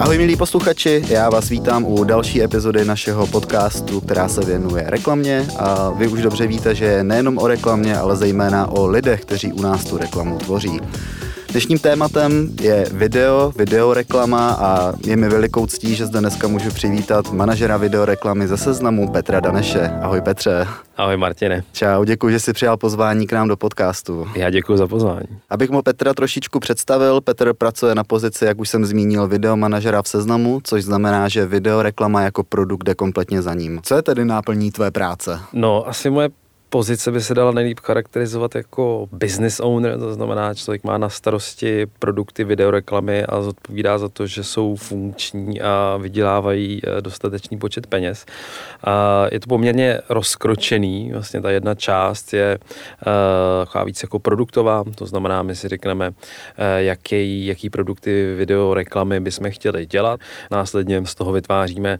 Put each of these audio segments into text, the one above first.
Ahoj milí posluchači, já vás vítám u další epizody našeho podcastu, která se věnuje reklamě a vy už dobře víte, že je nejenom o reklamě, ale zejména o lidech, kteří u nás tu reklamu tvoří. Dnešním tématem je video, videoreklama a je mi velikou ctí, že zde dneska můžu přivítat manažera videoreklamy ze seznamu Petra Daneše. Ahoj Petře. Ahoj Martine. Čau, děkuji, že jsi přijal pozvání k nám do podcastu. Já děkuji za pozvání. Abych mu Petra trošičku představil, Petr pracuje na pozici, jak už jsem zmínil, videomanažera v seznamu, což znamená, že videoreklama jako produkt jde kompletně za ním. Co je tedy náplní tvé práce? No, asi moje pozice by se dala nejlíp charakterizovat jako business owner, to znamená, že člověk má na starosti produkty videoreklamy a zodpovídá za to, že jsou funkční a vydělávají eh, dostatečný počet peněz. A je to poměrně rozkročený, vlastně ta jedna část je uh, víc jako produktová, to znamená, my si řekneme, uh, jaký, jaký produkty videoreklamy bychom chtěli dělat. Následně z toho vytváříme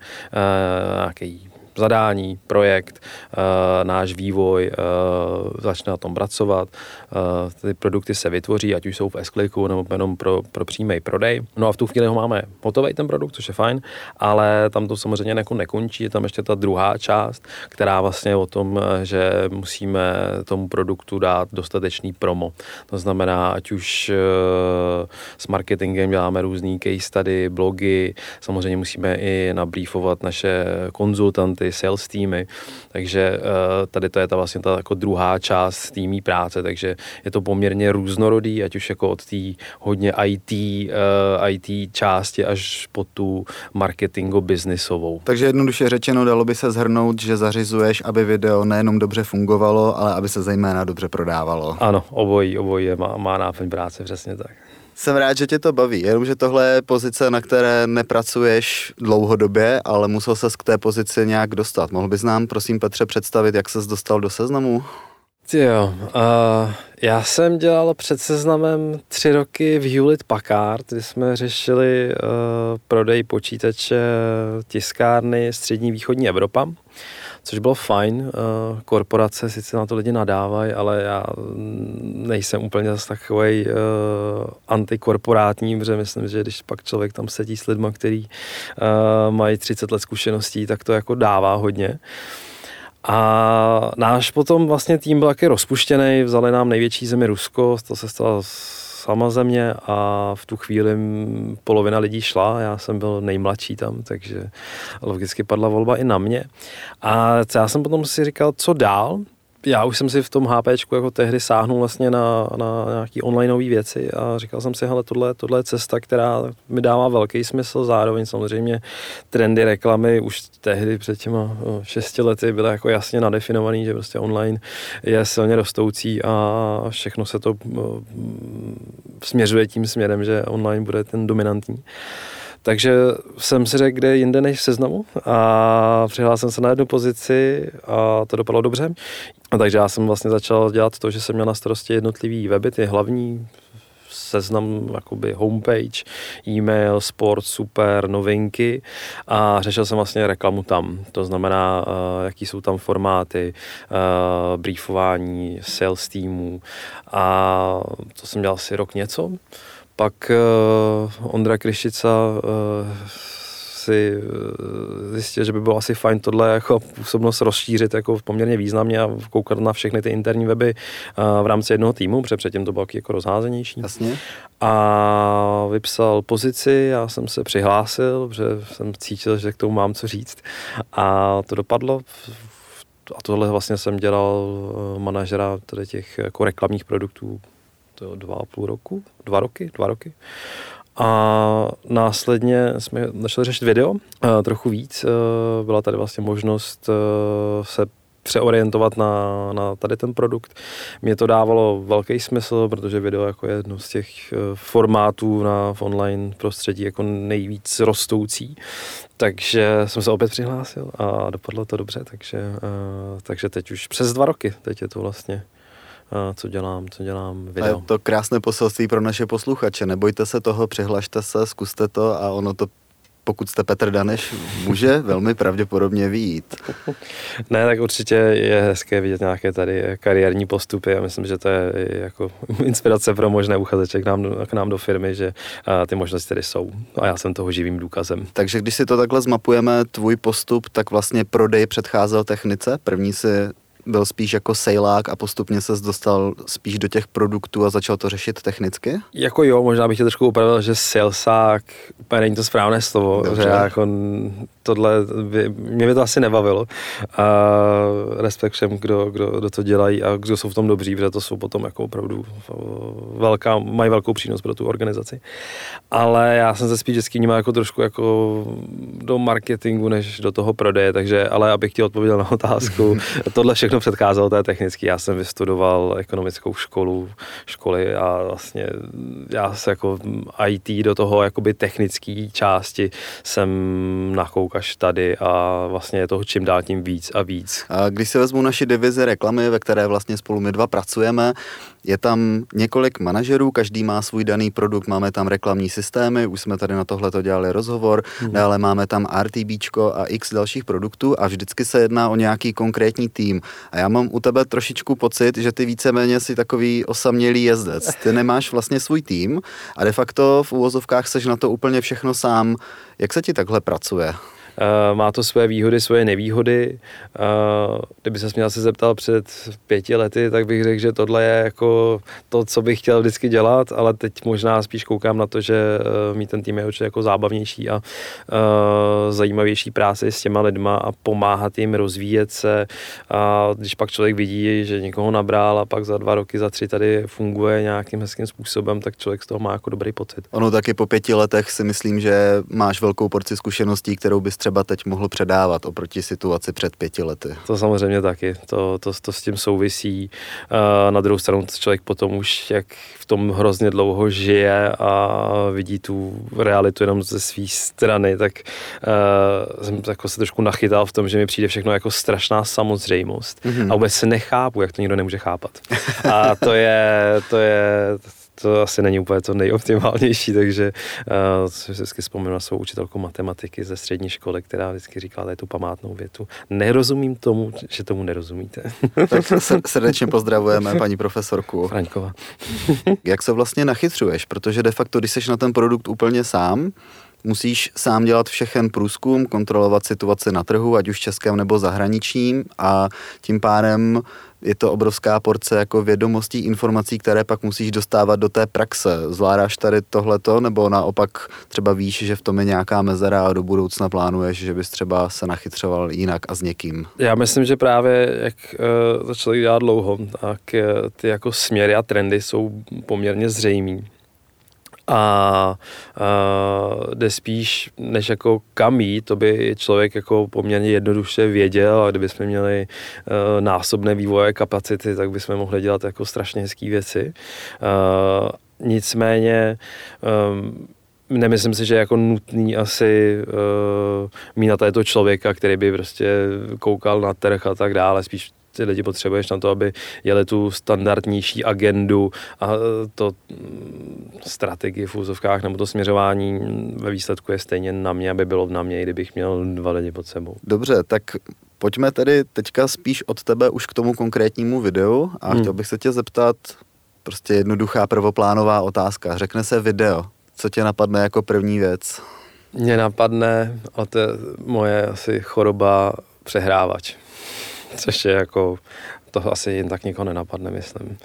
nějaký zadání, projekt, uh, náš vývoj, uh, začne na tom pracovat, uh, ty produkty se vytvoří, ať už jsou v s nebo jenom pro, pro přímý prodej. No a v tu chvíli ho máme hotový ten produkt, což je fajn, ale tam to samozřejmě jako nekončí, je tam ještě ta druhá část, která vlastně o tom, že musíme tomu produktu dát dostatečný promo. To znamená, ať už s marketingem děláme různý case study, blogy, samozřejmě musíme i nabrýfovat naše konzultanty, sales týmy, takže uh, tady to je ta vlastně ta jako druhá část týmí práce, takže je to poměrně různorodý, ať už jako od té hodně IT, eh, IT části až po tu marketingo biznisovou. Takže jednoduše řečeno dalo by se zhrnout, že zařizuješ, aby video nejenom dobře fungovalo, ale aby se zejména dobře prodávalo. Ano, obojí, obojí je, má, má náplň práce, přesně tak. Jsem rád, že tě to baví, jenomže tohle je pozice, na které nepracuješ dlouhodobě, ale musel ses k té pozici nějak dostat. Mohl bys nám, prosím Petře, představit, jak ses dostal do seznamu? Jo, uh, já jsem dělal před seznamem tři roky v Hewlett Packard, kdy jsme řešili uh, prodej počítače tiskárny střední východní Evropa což bylo fajn. Eh, korporace sice na to lidi nadávají, ale já nejsem úplně zase takový uh, antikorporátní, protože myslím, že když pak člověk tam sedí s lidmi, kteří uh, mají 30 let zkušeností, tak to jako dává hodně. A náš potom vlastně tým byl taky rozpuštěný, vzali nám největší zemi Rusko, to se stalo sama země a v tu chvíli polovina lidí šla, já jsem byl nejmladší tam, takže logicky padla volba i na mě. A já jsem potom si říkal, co dál, já už jsem si v tom HP jako tehdy sáhnul vlastně na, na nějaké onlineové věci a říkal jsem si, hele, tohle, tohle je cesta, která mi dává velký smysl, zároveň samozřejmě trendy reklamy už tehdy před těma šesti lety byly jako jasně nadefinovaný, že prostě online je silně rostoucí a všechno se to směřuje tím směrem, že online bude ten dominantní. Takže jsem si řekl, kde jinde než v seznamu a přihlásil jsem se na jednu pozici a to dopadlo dobře. Takže já jsem vlastně začal dělat to, že jsem měl na starosti jednotlivý weby, ty hlavní seznam jakoby homepage, e-mail, sport, super, novinky a řešil jsem vlastně reklamu tam. To znamená, uh, jaký jsou tam formáty, uh, briefování sales týmů a to jsem dělal asi rok něco. Pak uh, Ondra Kryšica uh, si eh, zjistil, že by bylo asi fajn tohle jako působnost rozšířit jako poměrně významně a koukat na všechny ty interní weby v rámci jednoho týmu, protože předtím to bylo jako rozházenější. Jasně. A vypsal pozici, já jsem se přihlásil, protože jsem cítil, že k tomu mám co říct. A to dopadlo a tohle vlastně jsem dělal manažera tedy těch jako reklamních produktů to dva a půl roku, dva roky, dva roky. A následně jsme začali řešit video uh, trochu víc. Uh, byla tady vlastně možnost uh, se přeorientovat na, na tady ten produkt. Mě to dávalo velký smysl, protože video jako je jedno z těch formátů na v online prostředí jako nejvíc rostoucí. Takže jsem se opět přihlásil a dopadlo to dobře, takže, takže teď už přes dva roky, teď je to vlastně co dělám, co dělám video. A je to krásné poselství pro naše posluchače. Nebojte se toho, přihlašte se, zkuste to a ono to pokud jste Petr Daneš, může velmi pravděpodobně výjít. Ne, tak určitě je hezké vidět nějaké tady kariérní postupy a myslím, že to je jako inspirace pro možné uchazeče k nám, k nám do firmy, že ty možnosti tady jsou a já jsem toho živým důkazem. Takže když si to takhle zmapujeme, tvůj postup, tak vlastně prodej předcházel technice. První si byl spíš jako sejlák a postupně se dostal spíš do těch produktů a začal to řešit technicky? Jako jo, možná bych tě trošku upravil, že salesák úplně není to správné slovo, Dobře. že jako tohle, by, mě by to asi nebavilo. A respekt všem, kdo, kdo, kdo, to dělají a kdo jsou v tom dobří, protože to jsou potom jako opravdu velká, mají velkou přínos pro tu organizaci. Ale já jsem se spíš vždycky vnímal jako trošku jako do marketingu, než do toho prodeje, takže, ale abych ti odpověděl na otázku, tohle všechno předcházelo té technické. Já jsem vystudoval ekonomickou školu, školy a vlastně já se jako IT do toho jakoby technické části jsem nakoukal až tady a vlastně je toho čím dál tím víc a víc. A když si vezmu naši divizi reklamy, ve které vlastně spolu my dva pracujeme, je tam několik manažerů, každý má svůj daný produkt, máme tam reklamní systémy, už jsme tady na tohle to dělali rozhovor, hmm. dále máme tam RTB a x dalších produktů a vždycky se jedná o nějaký konkrétní tým. A já mám u tebe trošičku pocit, že ty víceméně si takový osamělý jezdec. Ty nemáš vlastně svůj tým a de facto v úvozovkách seš na to úplně všechno sám. Jak se ti takhle pracuje? Uh, má to své výhody, svoje nevýhody. Uh, kdyby se mě asi zeptal před pěti lety, tak bych řekl, že tohle je jako to, co bych chtěl vždycky dělat, ale teď možná spíš koukám na to, že uh, mít ten tým je určitě jako zábavnější a zajímavější práce s těma lidma a pomáhat jim rozvíjet se. A když pak člověk vidí, že někoho nabral a pak za dva roky, za tři tady funguje nějakým hezkým způsobem, tak člověk z toho má jako dobrý pocit. Ono taky po pěti letech si myslím, že máš velkou porci zkušeností, kterou bys třeba teď mohl předávat oproti situaci před pěti lety. To samozřejmě taky, to, to, to s tím souvisí. Na druhou stranu člověk potom už, jak v tom hrozně dlouho žije a vidí tu realitu jenom ze své strany, tak jsem jako se trošku nachytal v tom, že mi přijde všechno jako strašná samozřejmost. Mm-hmm. A vůbec se nechápu, jak to nikdo nemůže chápat. A to je, to je, to asi není úplně to nejoptimálnější, takže uh, si vždycky vzpomínám na svou učitelku matematiky ze střední školy, která vždycky říkala tady tu památnou větu. Nerozumím tomu, že tomu nerozumíte. tak srdečně pozdravujeme paní profesorku. Franková. Jak se vlastně nachytřuješ? Protože de facto, když jsi na ten produkt úplně sám, musíš sám dělat všechen průzkum, kontrolovat situaci na trhu, ať už českém nebo zahraničním a tím pádem je to obrovská porce jako vědomostí, informací, které pak musíš dostávat do té praxe. Zvládáš tady tohleto, nebo naopak třeba víš, že v tom je nějaká mezera a do budoucna plánuješ, že bys třeba se nachytřoval jinak a s někým? Já myslím, že právě jak uh, to člověk dělá dlouho, tak uh, ty jako směry a trendy jsou poměrně zřejmý a, a jde spíš, než jako kam jít, to by člověk jako poměrně jednoduše věděl a kdybychom měli uh, násobné vývoje kapacity, tak bychom mohli dělat jako strašně hezké věci. Uh, nicméně um, nemyslím si, že je jako nutný asi uh, mít na to člověka, který by prostě koukal na trh a tak dále, spíš ty lidi potřebuješ na to, aby jeli tu standardnější agendu a to mm, strategii v úzovkách nebo to směřování ve výsledku je stejně na mě, aby bylo na mě, kdybych měl dva lidi pod sebou. Dobře, tak pojďme tedy teďka spíš od tebe už k tomu konkrétnímu videu a hmm. chtěl bych se tě zeptat prostě jednoduchá prvoplánová otázka. Řekne se video. Co tě napadne jako první věc? Mně napadne, a to je moje asi choroba přehrávač což je jako, to asi jen tak nikoho nenapadne, myslím.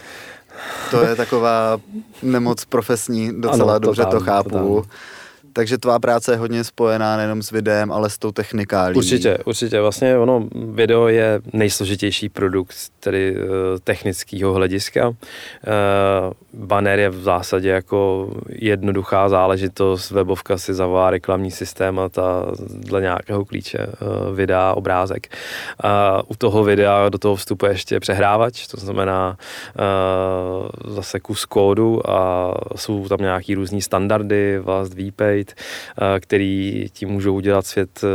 To je taková nemoc profesní, docela ano, dobře totální, to chápu. Totální. Takže tvá práce je hodně spojená nejenom s videem, ale s tou technikálí. Určitě, určitě. Vlastně ono, video je nejsložitější produkt, tedy uh, technického hlediska. Uh, banner je v zásadě jako jednoduchá záležitost, webovka si zavolá reklamní systém a ta dle nějakého klíče uh, vydá obrázek. Uh, u toho videa do toho vstupuje ještě přehrávač, to znamená zase kus kódu a jsou tam nějaký různý standardy, vlast VPay, být, který ti můžou udělat svět eh,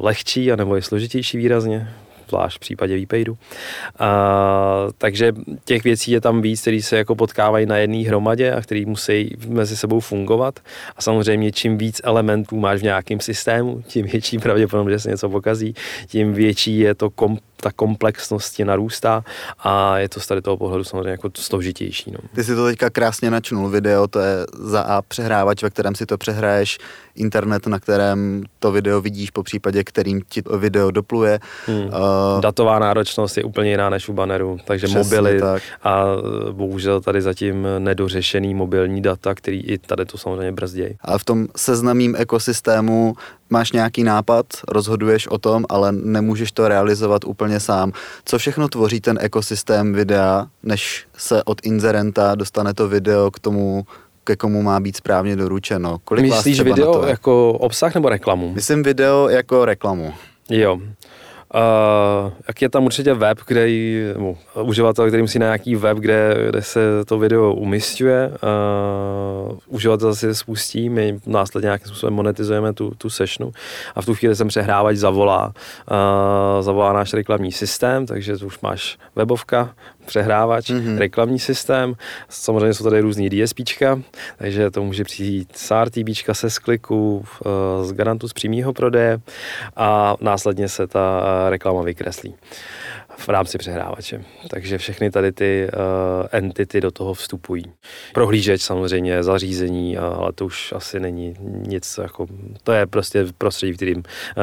lehčí, anebo je složitější výrazně. zvlášť v případě výpejdu. takže těch věcí je tam víc, které se jako potkávají na jedné hromadě a které musí mezi sebou fungovat. A samozřejmě čím víc elementů máš v nějakém systému, tím větší pravděpodobnost, že se něco pokazí, tím větší je to kom, ta komplexnost narůstá a je to z tady toho pohledu samozřejmě jako složitější. No. Ty si to teďka krásně načnul video, to je za A přehrávač, ve kterém si to přehraješ, internet, na kterém to video vidíš, po případě kterým ti video dopluje. Hmm. Uh, Datová náročnost je úplně jiná než u banneru, takže mobily tak. a bohužel tady zatím nedořešený mobilní data, který i tady to samozřejmě brzdějí. A v tom seznamím ekosystému máš nějaký nápad, rozhoduješ o tom, ale nemůžeš to realizovat úplně sám. Co všechno tvoří ten ekosystém videa, než se od inzerenta dostane to video k tomu ke komu má být správně doručeno. Kolik Myslíš video jako obsah nebo reklamu? Myslím video jako reklamu. Jo. Jak je tam určitě web, kde nebo uživatel, který musí na nějaký web, kde, kde se to video umistuje. Uh, uživatel si spustí, my následně nějakým způsobem monetizujeme tu, tu sessionu a v tu chvíli sem přehrávač zavolá, uh, zavolá náš reklamní systém, takže tu už máš webovka, přehrávač, mm-hmm. reklamní systém. Samozřejmě jsou tady různý DSPčka, takže to může přijít z RTBčka se skliku, z garantu z přímého prodeje a následně se ta reklama vykreslí v rámci přehrávače. Takže všechny tady ty uh, entity do toho vstupují. Prohlížeč samozřejmě, zařízení, ale to už asi není nic jako, to je prostě prostředí, v kterým uh,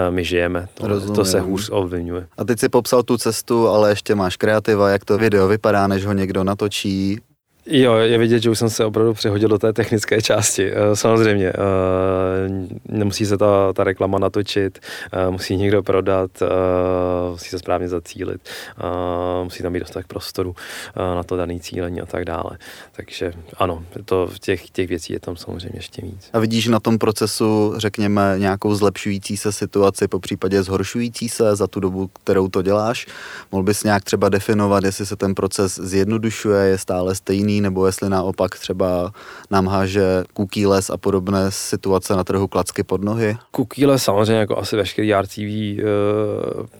my žijeme. To, Rozumím. to se hůř ovlivňuje. A teď si popsal tu cestu, ale ještě máš kreativa, jak to video vypadá, než ho někdo natočí, Jo, je vidět, že už jsem se opravdu přehodil do té technické části. Eh, samozřejmě, eh, nemusí se ta, ta reklama natočit, eh, musí někdo prodat, musí se správně zacílit, musí tam být dostatek prostoru na to dané cílení a tak dále. Takže ano, to, těch, těch věcí je tam samozřejmě ještě víc. A vidíš na tom procesu, řekněme, nějakou zlepšující se situaci, po případě zhoršující se za tu dobu, kterou to děláš? Mohl bys nějak třeba definovat, jestli se ten proces zjednodušuje, je stále stejný, nebo jestli naopak třeba nám háže les a podobné situace na trhu klacky pod nohy? les samozřejmě jako asi veškerý RTV e,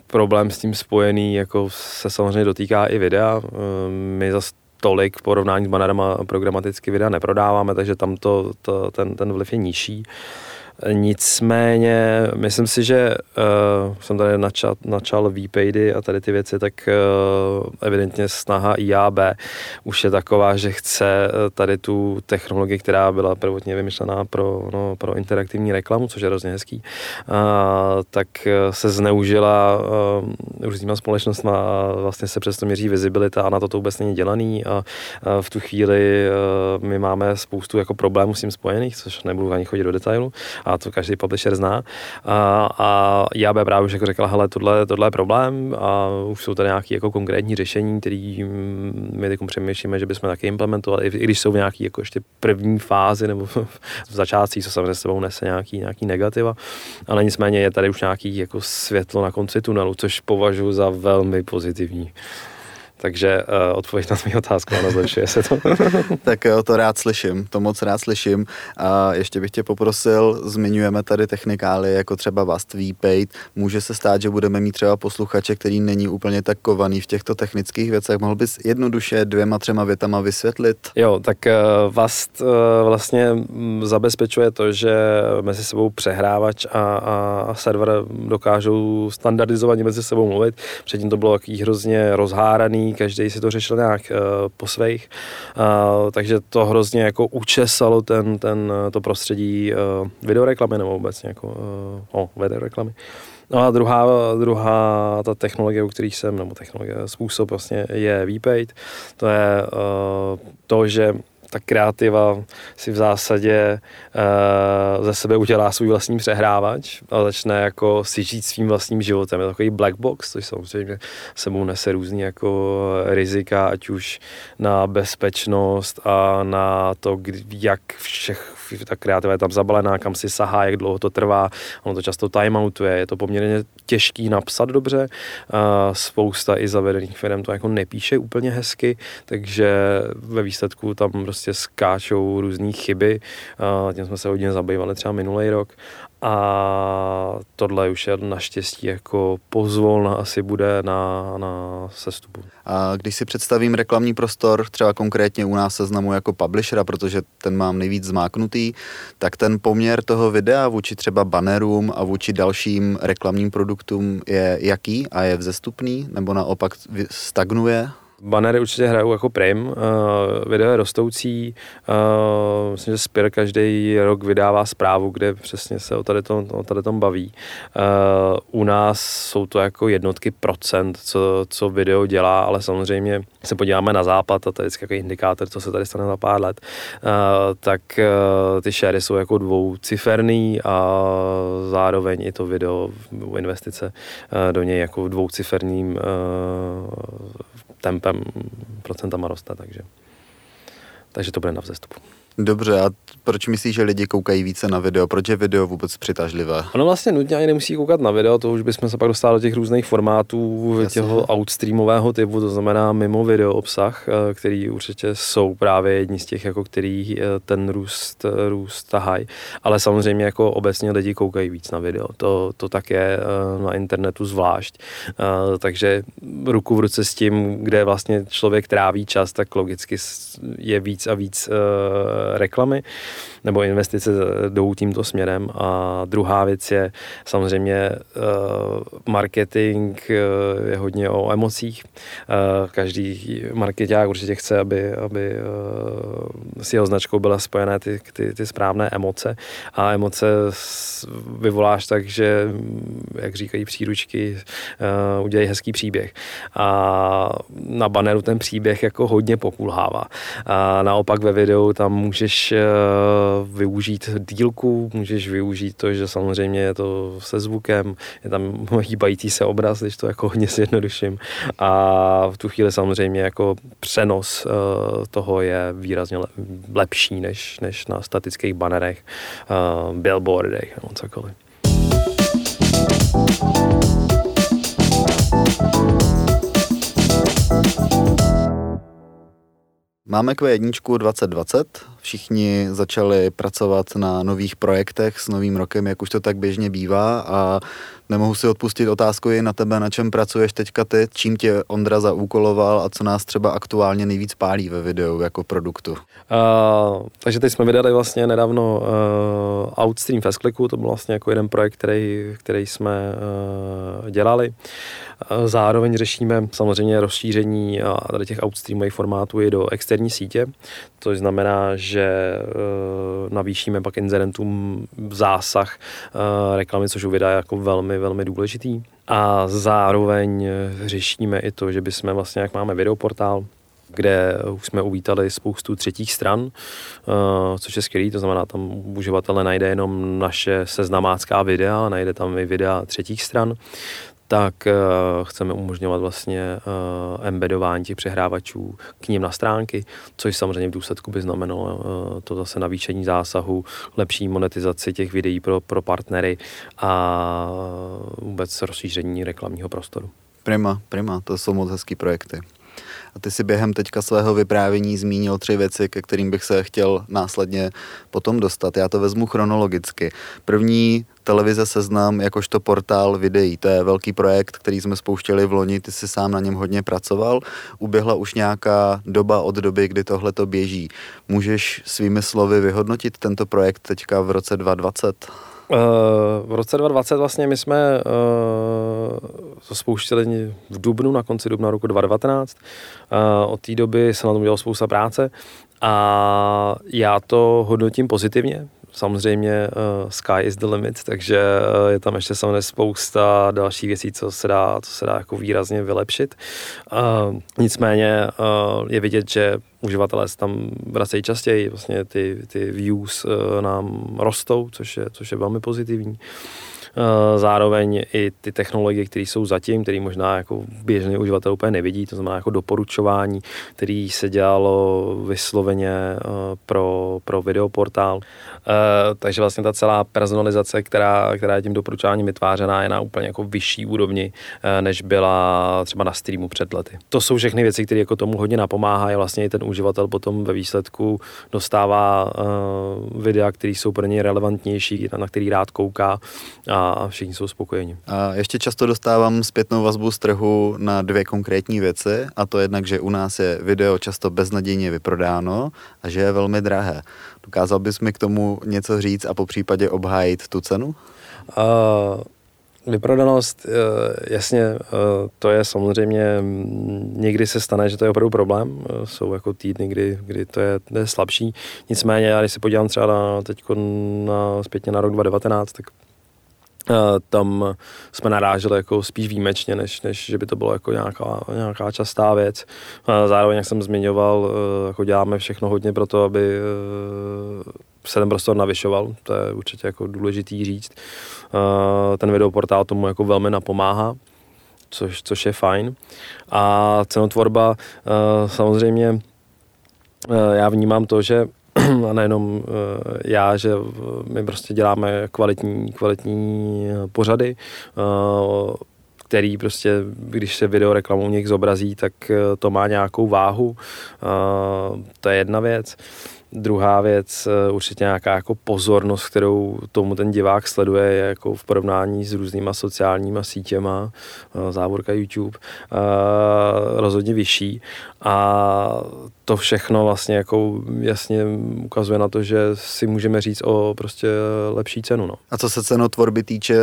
problém s tím spojený jako se samozřejmě dotýká i videa. E, my zase tolik v porovnání s banerama programaticky videa neprodáváme, takže tam to, to, ten, ten vliv je nižší. Nicméně, myslím si, že uh, jsem tady načal, načal VPaydy a tady ty věci, tak uh, evidentně snaha IAB už je taková, že chce eh, tady tu technologii, která byla prvotně vymyšlená pro, no, pro interaktivní reklamu, což je hrozně hezký, uh, tak se zneužila uh, různýma společnostmi a vlastně se přesto měří vizibilita a na to to vůbec není dělaný a, uh, v tu chvíli uh, my máme spoustu jako problémů s tím spojených, což nebudu ani chodit do detailu, a to každý publisher zná. A, a já bych právě už jako řekla, hele, tohle, tohle je problém a už jsou tady nějaké jako konkrétní řešení, které my teď přemýšlíme, že bychom taky implementovali, i když jsou v nějaké jako ještě první fázi nebo v začátcích, co samozřejmě s sebou nese nějaký, nějaký negativa, ale nicméně je tady už nějaký jako světlo na konci tunelu, což považuji za velmi pozitivní. Takže uh, odpověď na tvou otázku, ano, zlepšuje se to. tak jo, to rád slyším, to moc rád slyším. A ještě bych tě poprosil, zmiňujeme tady technikály, jako třeba Vast VPaid. Může se stát, že budeme mít třeba posluchače, který není úplně tak kovaný v těchto technických věcech. Mohl bys jednoduše dvěma, třema větama vysvětlit? Jo, tak uh, Vast uh, vlastně zabezpečuje to, že mezi sebou přehrávač a, a server dokážou standardizovaně mezi sebou mluvit. Předtím to bylo takový hrozně rozháraný, každý si to řešil nějak uh, po svých, uh, takže to hrozně jako učesalo ten, ten, eh, to prostředí uh, videoreklamy nebo vůbec jako, uh, o, videoreklamy. No a druhá, druhá ta technologie, u kterých jsem, nebo technologie, způsob vlastně je VPaid. To je uh, to, že ta kreativa si v zásadě uh, ze sebe udělá svůj vlastní přehrávač a začne jako si žít svým vlastním životem. Je to takový black box, což samozřejmě sebou nese různý jako rizika, ať už na bezpečnost a na to, jak všech ta kreativa je tam zabalená, kam si sahá, jak dlouho to trvá, ono to často timeoutuje, je to poměrně těžký napsat dobře, spousta i zavedených firm to jako nepíše úplně hezky, takže ve výsledku tam prostě prostě skáčou různé chyby, tím jsme se hodně zabývali třeba minulý rok a tohle už je naštěstí jako pozvolna asi bude na, na sestupu. A když si představím reklamní prostor, třeba konkrétně u nás seznamu jako publishera, protože ten mám nejvíc zmáknutý, tak ten poměr toho videa vůči třeba bannerům a vůči dalším reklamním produktům je jaký a je vzestupný, nebo naopak stagnuje? Banery určitě hrajou jako prim, uh, video je rostoucí, uh, myslím, že Spir každý rok vydává zprávu, kde přesně se o tady tom, o tady tom baví. Uh, u nás jsou to jako jednotky procent, co, co video dělá, ale samozřejmě se podíváme na západ, a to je vždycky jako indikátor, co se tady stane za pár let, uh, tak uh, ty share jsou jako dvouciferný a zároveň i to video, investice uh, do něj jako dvouciferným uh, tempem procentama roste, takže, takže to bude na vzestupu. Dobře, a proč myslíš, že lidi koukají více na video? Proč je video vůbec přitažlivé? Ono vlastně nutně ani nemusí koukat na video, to už bychom se pak dostali do těch různých formátů Jasně. těho outstreamového typu, to znamená mimo video obsah, eh, který určitě jsou právě jedni z těch, jako který eh, ten růst, eh, růst tahají. Ale samozřejmě jako obecně lidi koukají víc na video, to, to tak je na internetu zvlášť. Takže ruku v ruce s tím, kde vlastně člověk tráví čas, tak logicky je víc a víc reklamy nebo investice jdou tímto směrem. A druhá věc je samozřejmě uh, marketing uh, je hodně o emocích. Každý marketák určitě chce, aby, aby s jeho značkou byla spojené ty, ty, ty správné emoce a emoce vyvoláš tak, že, jak říkají příručky, udělají hezký příběh. A na banneru ten příběh jako hodně pokulhává. A naopak ve videu tam můžeš uh, využít dílku, můžeš využít to, že samozřejmě je to se zvukem, je tam hýbající se obraz, když to jako hodně zjednoduším. A v tu chvíli samozřejmě jako přenos uh, toho je výrazně lepší než, než na statických banerech, uh, billboardech nebo cokoliv. Máme Q1 2020, všichni začali pracovat na nových projektech s novým rokem, jak už to tak běžně bývá a nemohu si odpustit otázku i na tebe, na čem pracuješ teďka ty, čím tě Ondra zaúkoloval a co nás třeba aktuálně nejvíc pálí ve videu jako produktu. Uh, takže teď jsme vydali vlastně nedávno uh, Outstream Fastclicku, to byl vlastně jako jeden projekt, který, který jsme uh, dělali. Zároveň řešíme samozřejmě rozšíření uh, tady těch outstreamových formátů i do externí sítě, což znamená, že uh, navýšíme pak inzerentům zásah uh, reklamy, což uvidá jako velmi, velmi důležitý. A zároveň řešíme i to, že bychom vlastně, jak máme videoportál, kde už jsme uvítali spoustu třetích stran, což je skvělý, to znamená, tam uživatel najde jenom naše seznamácká videa, najde tam i videa třetích stran, tak uh, chceme umožňovat vlastně uh, embedování těch přehrávačů k ním na stránky, což samozřejmě v důsledku by znamenalo uh, to zase navýšení zásahu, lepší monetizaci těch videí pro, pro partnery a vůbec rozšíření reklamního prostoru. Prima, prima, to jsou moc hezký projekty. A ty si během teďka svého vyprávění zmínil tři věci, ke kterým bych se chtěl následně potom dostat. Já to vezmu chronologicky. První televize Seznam jakožto portál videí. To je velký projekt, který jsme spouštěli v loni, ty jsi sám na něm hodně pracoval. Uběhla už nějaká doba od doby, kdy tohle to běží. Můžeš svými slovy vyhodnotit tento projekt teďka v roce 2020? Uh, v roce 2020 vlastně my jsme uh, to spouštěli v Dubnu, na konci dubna roku 2019. Uh, od té doby se na tom dělalo spousta práce a já to hodnotím pozitivně, samozřejmě uh, sky is the limit, takže uh, je tam ještě samozřejmě spousta dalších věcí, co se dá, co se dá jako výrazně vylepšit. Uh, nicméně uh, je vidět, že uživatelé se tam vracejí častěji, vlastně ty, ty views uh, nám rostou, což je, což je velmi pozitivní. zároveň i ty technologie, které jsou zatím, které možná jako běžný uživatel úplně nevidí, to znamená jako doporučování, který se dělalo vysloveně pro, pro videoportál. Takže vlastně ta celá personalizace, která, která je tím doporučováním vytvářená, je na úplně jako vyšší úrovni, než byla třeba na streamu před lety. To jsou všechny věci, které jako tomu hodně napomáhají. Vlastně i ten uživatel potom ve výsledku dostává uh, videa, které jsou pro něj relevantnější, na který rád kouká a všichni jsou spokojeni. A ještě často dostávám zpětnou vazbu z trhu na dvě konkrétní věci a to jednak, že u nás je video často beznadějně vyprodáno a že je velmi drahé. Dokázal bys mi k tomu něco říct a po případě obhájit tu cenu? Uh, Vyprodanost, eh, jasně, eh, to je samozřejmě, někdy se stane, že to je opravdu problém, eh, jsou jako týdny, kdy, kdy to je, to je slabší, nicméně, já když se podívám třeba na, teď na, zpětně na rok 2019, tak tam jsme naráželi jako spíš výjimečně, než, než že by to bylo jako nějaká, nějaká častá věc. Zároveň, jak jsem zmiňoval, jako děláme všechno hodně pro to, aby se ten prostor navyšoval, to je určitě jako důležitý říct. Ten videoportál tomu jako velmi napomáhá, což, což je fajn. A cenotvorba samozřejmě já vnímám to, že a nejenom já, že my prostě děláme kvalitní, kvalitní pořady, který prostě, když se video reklamou někdo zobrazí, tak to má nějakou váhu. To je jedna věc. Druhá věc, eh, určitě nějaká jako pozornost, kterou tomu ten divák sleduje, je jako v porovnání s různýma sociálníma sítěma, eh, závorka YouTube, eh, rozhodně vyšší. A to všechno vlastně jako jasně ukazuje na to, že si můžeme říct o prostě lepší cenu. No. A co se cenotvorby týče,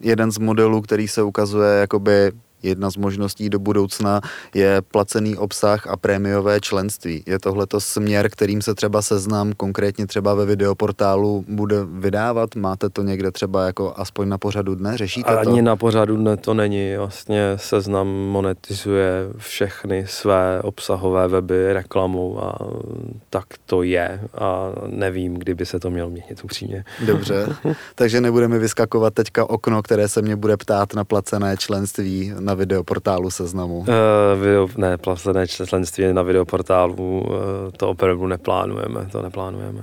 jeden z modelů, který se ukazuje jakoby Jedna z možností do budoucna je placený obsah a prémiové členství. Je tohleto směr, kterým se třeba seznam konkrétně třeba ve videoportálu bude vydávat? Máte to někde třeba jako aspoň na pořadu dne? Řešíte Ani to? Ani na pořadu dne to není. Vlastně seznam monetizuje všechny své obsahové weby reklamou a tak to je a nevím, kdyby se to mělo měnit upřímně. Dobře, takže nebudeme vyskakovat teďka okno, které se mě bude ptát na placené členství na videoportálu seznamu? Uh, video, ne, placené členství na videoportálu, uh, to opravdu neplánujeme, to neplánujeme.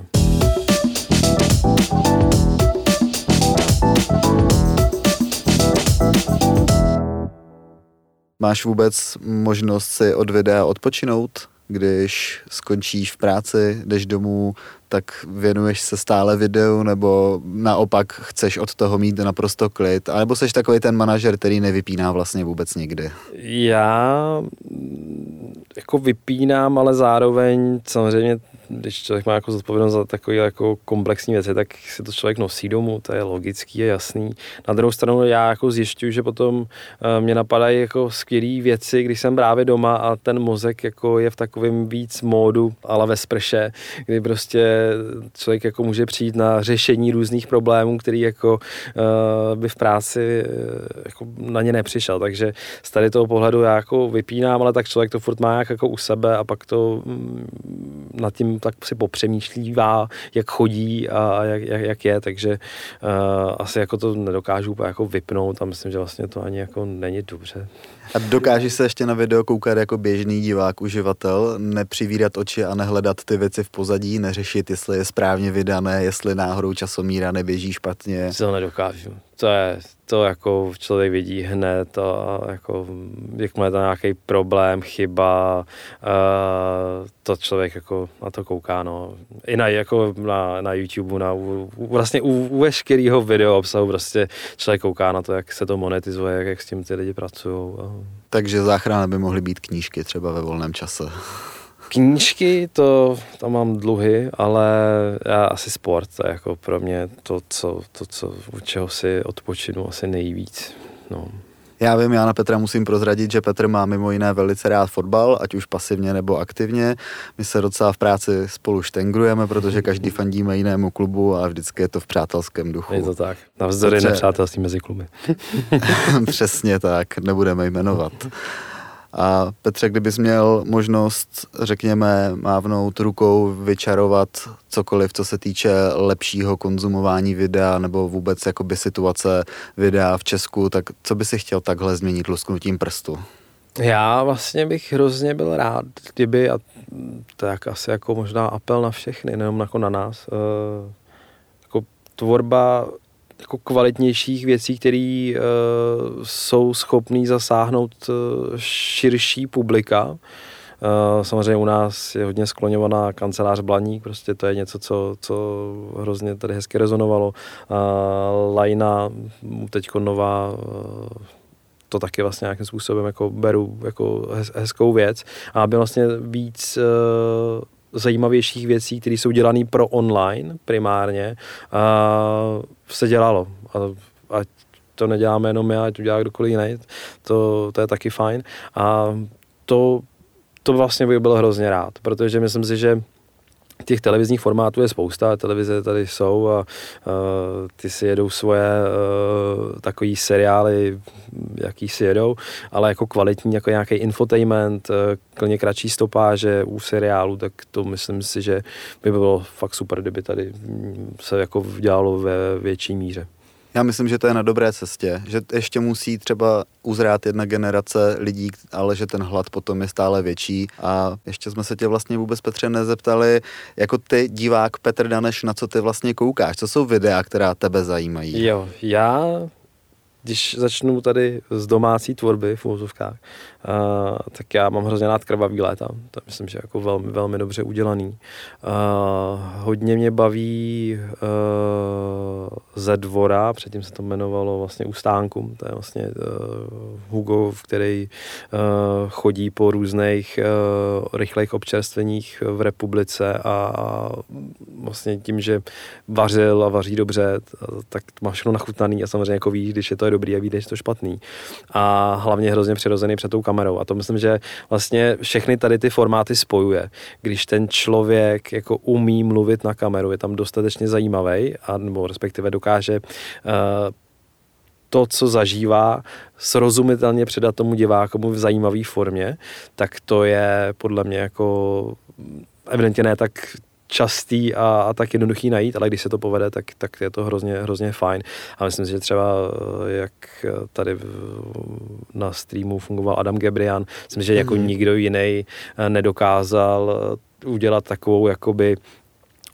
Máš vůbec možnost si od videa odpočinout, když skončíš v práci, jdeš domů, tak věnuješ se stále videu, nebo naopak chceš od toho mít naprosto klid, anebo jsi takový ten manažer, který nevypíná vlastně vůbec nikdy? Já jako vypínám, ale zároveň samozřejmě když člověk má jako zodpovědnost za takové jako komplexní věci, tak si to člověk nosí domů, to je logický a jasný. Na druhou stranu já jako zjišťuju, že potom uh, mě napadají jako skvělé věci, když jsem právě doma a ten mozek jako je v takovém víc módu, ale ve sprše, kdy prostě člověk jako může přijít na řešení různých problémů, který jako uh, by v práci uh, jako na ně nepřišel. Takže z tady toho pohledu já jako vypínám, ale tak člověk to furt má jako u sebe a pak to mm, nad tím tak si popřemýšlívá, jak chodí a jak, jak, jak je, takže uh, asi jako to nedokážu úplně jako vypnout a myslím, že vlastně to ani jako není dobře. A dokážeš se ještě na video koukat jako běžný divák, uživatel, nepřivídat oči a nehledat ty věci v pozadí, neřešit, jestli je správně vydané, jestli náhodou časomíra neběží špatně? To nedokážu. To je, to jako člověk vidí hned a jako jakmile je to nějaký problém, chyba, uh, to člověk jako na to kouká, no. I na, jako na, na YouTube, na, u, vlastně u, u veškerého video obsahu prostě člověk kouká na to, jak se to monetizuje, jak, jak s tím ty lidi pracují. Takže záchrana by mohly být knížky třeba ve volném čase. Knížky, to tam mám dluhy, ale já asi sport, to je jako pro mě to, co, to, co, u čeho si odpočinu asi nejvíc. No. Já vím, já na Petra musím prozradit, že Petr má mimo jiné velice rád fotbal, ať už pasivně nebo aktivně. My se docela v práci spolu štengrujeme, protože každý fandíme jinému klubu a vždycky je to v přátelském duchu. Je to tak, navzdory Petře... nepřátelství mezi kluby. Přesně tak, nebudeme jmenovat. A Petře, kdybys měl možnost, řekněme, mávnout rukou, vyčarovat cokoliv, co se týče lepšího konzumování videa nebo vůbec jakoby situace videa v Česku, tak co by si chtěl takhle změnit lusknutím prstu? Já vlastně bych hrozně byl rád, kdyby, a je asi jako možná apel na všechny, nejenom jako na nás, uh, jako tvorba jako kvalitnějších věcí, které uh, jsou schopné zasáhnout uh, širší publika. Uh, samozřejmě u nás je hodně skloňovaná kancelář Blaník, prostě to je něco, co, co hrozně tady hezky rezonovalo. Uh, Lajna, teď nová uh, to taky vlastně nějakým způsobem jako beru jako hezkou věc a aby vlastně víc uh, zajímavějších věcí, které jsou dělané pro online primárně, se dělalo. A, a to neděláme jenom já, ať to dělá kdokoliv jiný, to, to je taky fajn. A to, to vlastně bych byl hrozně rád, protože myslím si, že těch televizních formátů je spousta, televize tady jsou a uh, ty si jedou svoje uh, takový seriály, jaký si jedou, ale jako kvalitní, jako nějaký infotainment, uh, klidně kratší stopáže u seriálu, tak to myslím si, že by bylo fakt super, kdyby tady se jako dělalo ve větší míře. Já myslím, že to je na dobré cestě, že ještě musí třeba uzrát jedna generace lidí, ale že ten hlad potom je stále větší. A ještě jsme se tě vlastně vůbec, Petře, nezeptali, jako ty divák Petr Daneš, na co ty vlastně koukáš? Co jsou videa, která tebe zajímají? Jo, já když začnu tady z domácí tvorby v úvozovkách, uh, tak já mám hrozně rád krvavý léta. To myslím, že jako velmi, velmi dobře udělaný. Uh, hodně mě baví uh, ze dvora, předtím se to jmenovalo vlastně Ustánku, to je vlastně uh, Hugo, který uh, chodí po různých uh, rychlých občerstveních v republice a, a vlastně tím, že vařil a vaří dobře, tak má všechno nachutnaný a samozřejmě jako ví, když je to dobrý a ví, když je to špatný. A hlavně hrozně přirozený před tou kamerou. A to myslím, že vlastně všechny tady ty formáty spojuje. Když ten člověk jako umí mluvit na kameru, je tam dostatečně zajímavý, a nebo respektive dokáže uh, to, co zažívá, srozumitelně předat tomu divákomu v zajímavé formě, tak to je podle mě jako evidentně ne tak častý a, a tak jednoduchý najít, ale když se to povede, tak, tak je to hrozně, hrozně fajn. A myslím si, že třeba eh, jak tady na streamu fungoval Adam Gebrian, myslím, že jako mm. nikdo jiný eh, nedokázal eh, udělat takovou jakoby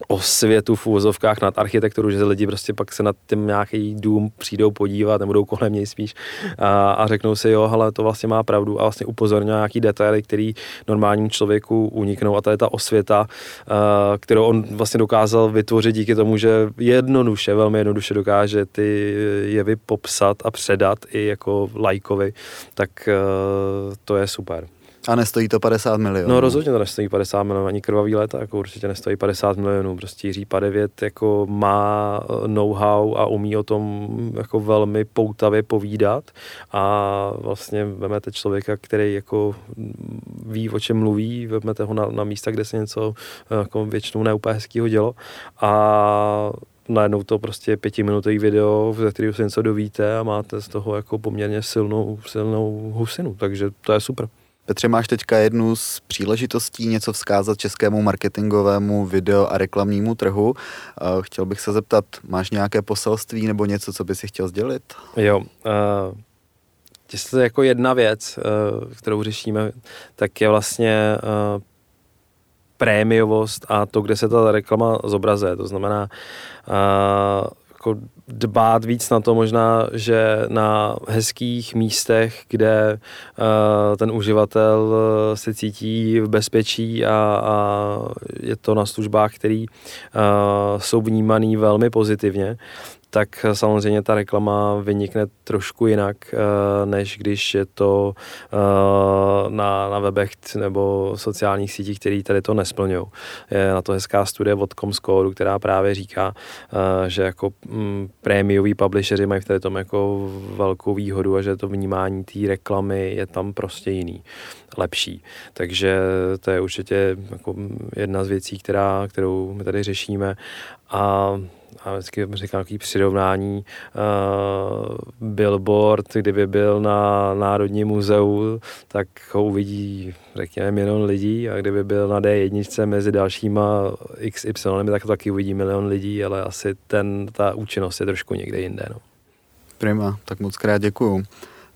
osvětu v úvozovkách nad architekturu, že lidi prostě pak se nad tím nějaký dům přijdou podívat, nebo jdou kolem něj spíš a, a řeknou si, jo, ale to vlastně má pravdu a vlastně upozorňuje nějaký detaily, který normálnímu člověku uniknou a to je ta osvěta, kterou on vlastně dokázal vytvořit díky tomu, že jednoduše, velmi jednoduše dokáže ty jevy popsat a předat i jako lajkovi, tak to je super. A nestojí to 50 milionů. No rozhodně to nestojí 50 milionů, ani krvavý léta, jako určitě nestojí 50 milionů. Prostě Jiří Padevět jako má eh, know-how a umí o tom jako velmi poutavě povídat a vlastně vemete člověka, který jako ví, o čem mluví, vemete ho na, na místa, kde se něco eh, jako většinou neúplně hezkýho dělo a najednou to prostě pětiminutový video, ze kterého se něco dovíte a máte z toho jako poměrně silnou, silnou husinu, takže to je super. Petře, máš teďka jednu z příležitostí něco vzkázat českému marketingovému video a reklamnímu trhu. Chtěl bych se zeptat, máš nějaké poselství nebo něco, co by si chtěl sdělit? Jo, uh, jestli jako jedna věc, uh, kterou řešíme, tak je vlastně prémiovost a to, kde se ta reklama zobrazuje. To znamená, jako dbát víc na to možná, že na hezkých místech, kde uh, ten uživatel uh, se cítí v bezpečí a, a je to na službách, které uh, jsou vnímané velmi pozitivně, tak samozřejmě ta reklama vynikne trošku jinak, eh, než když je to eh, na, na webech nebo sociálních sítích, které tady to nesplňují. Je na to hezká studie od Comscore, která právě říká, eh, že jako mm, prémioví publisheři mají v tady tom jako velkou výhodu a že to vnímání té reklamy je tam prostě jiný, lepší. Takže to je určitě jako jedna z věcí, která, kterou my tady řešíme. A a vždycky říkám takový přirovnání, uh, billboard, kdyby byl na Národním muzeu, tak ho uvidí, řekněme, milion lidí a kdyby byl na D1 mezi dalšíma XY, tak to taky uvidí milion lidí, ale asi ten, ta účinnost je trošku někde jinde. No. Prima, tak moc krát děkuju.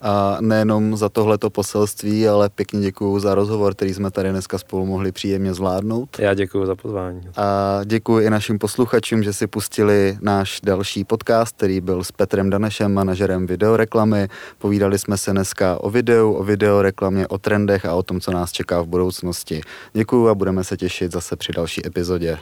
A nejenom za tohleto poselství, ale pěkně děkuji za rozhovor, který jsme tady dneska spolu mohli příjemně zvládnout. Já děkuji za pozvání. A děkuji i našim posluchačům, že si pustili náš další podcast, který byl s Petrem Danešem, manažerem videoreklamy. Povídali jsme se dneska o videu, o videoreklamě, o trendech a o tom, co nás čeká v budoucnosti. Děkuji a budeme se těšit zase při další epizodě.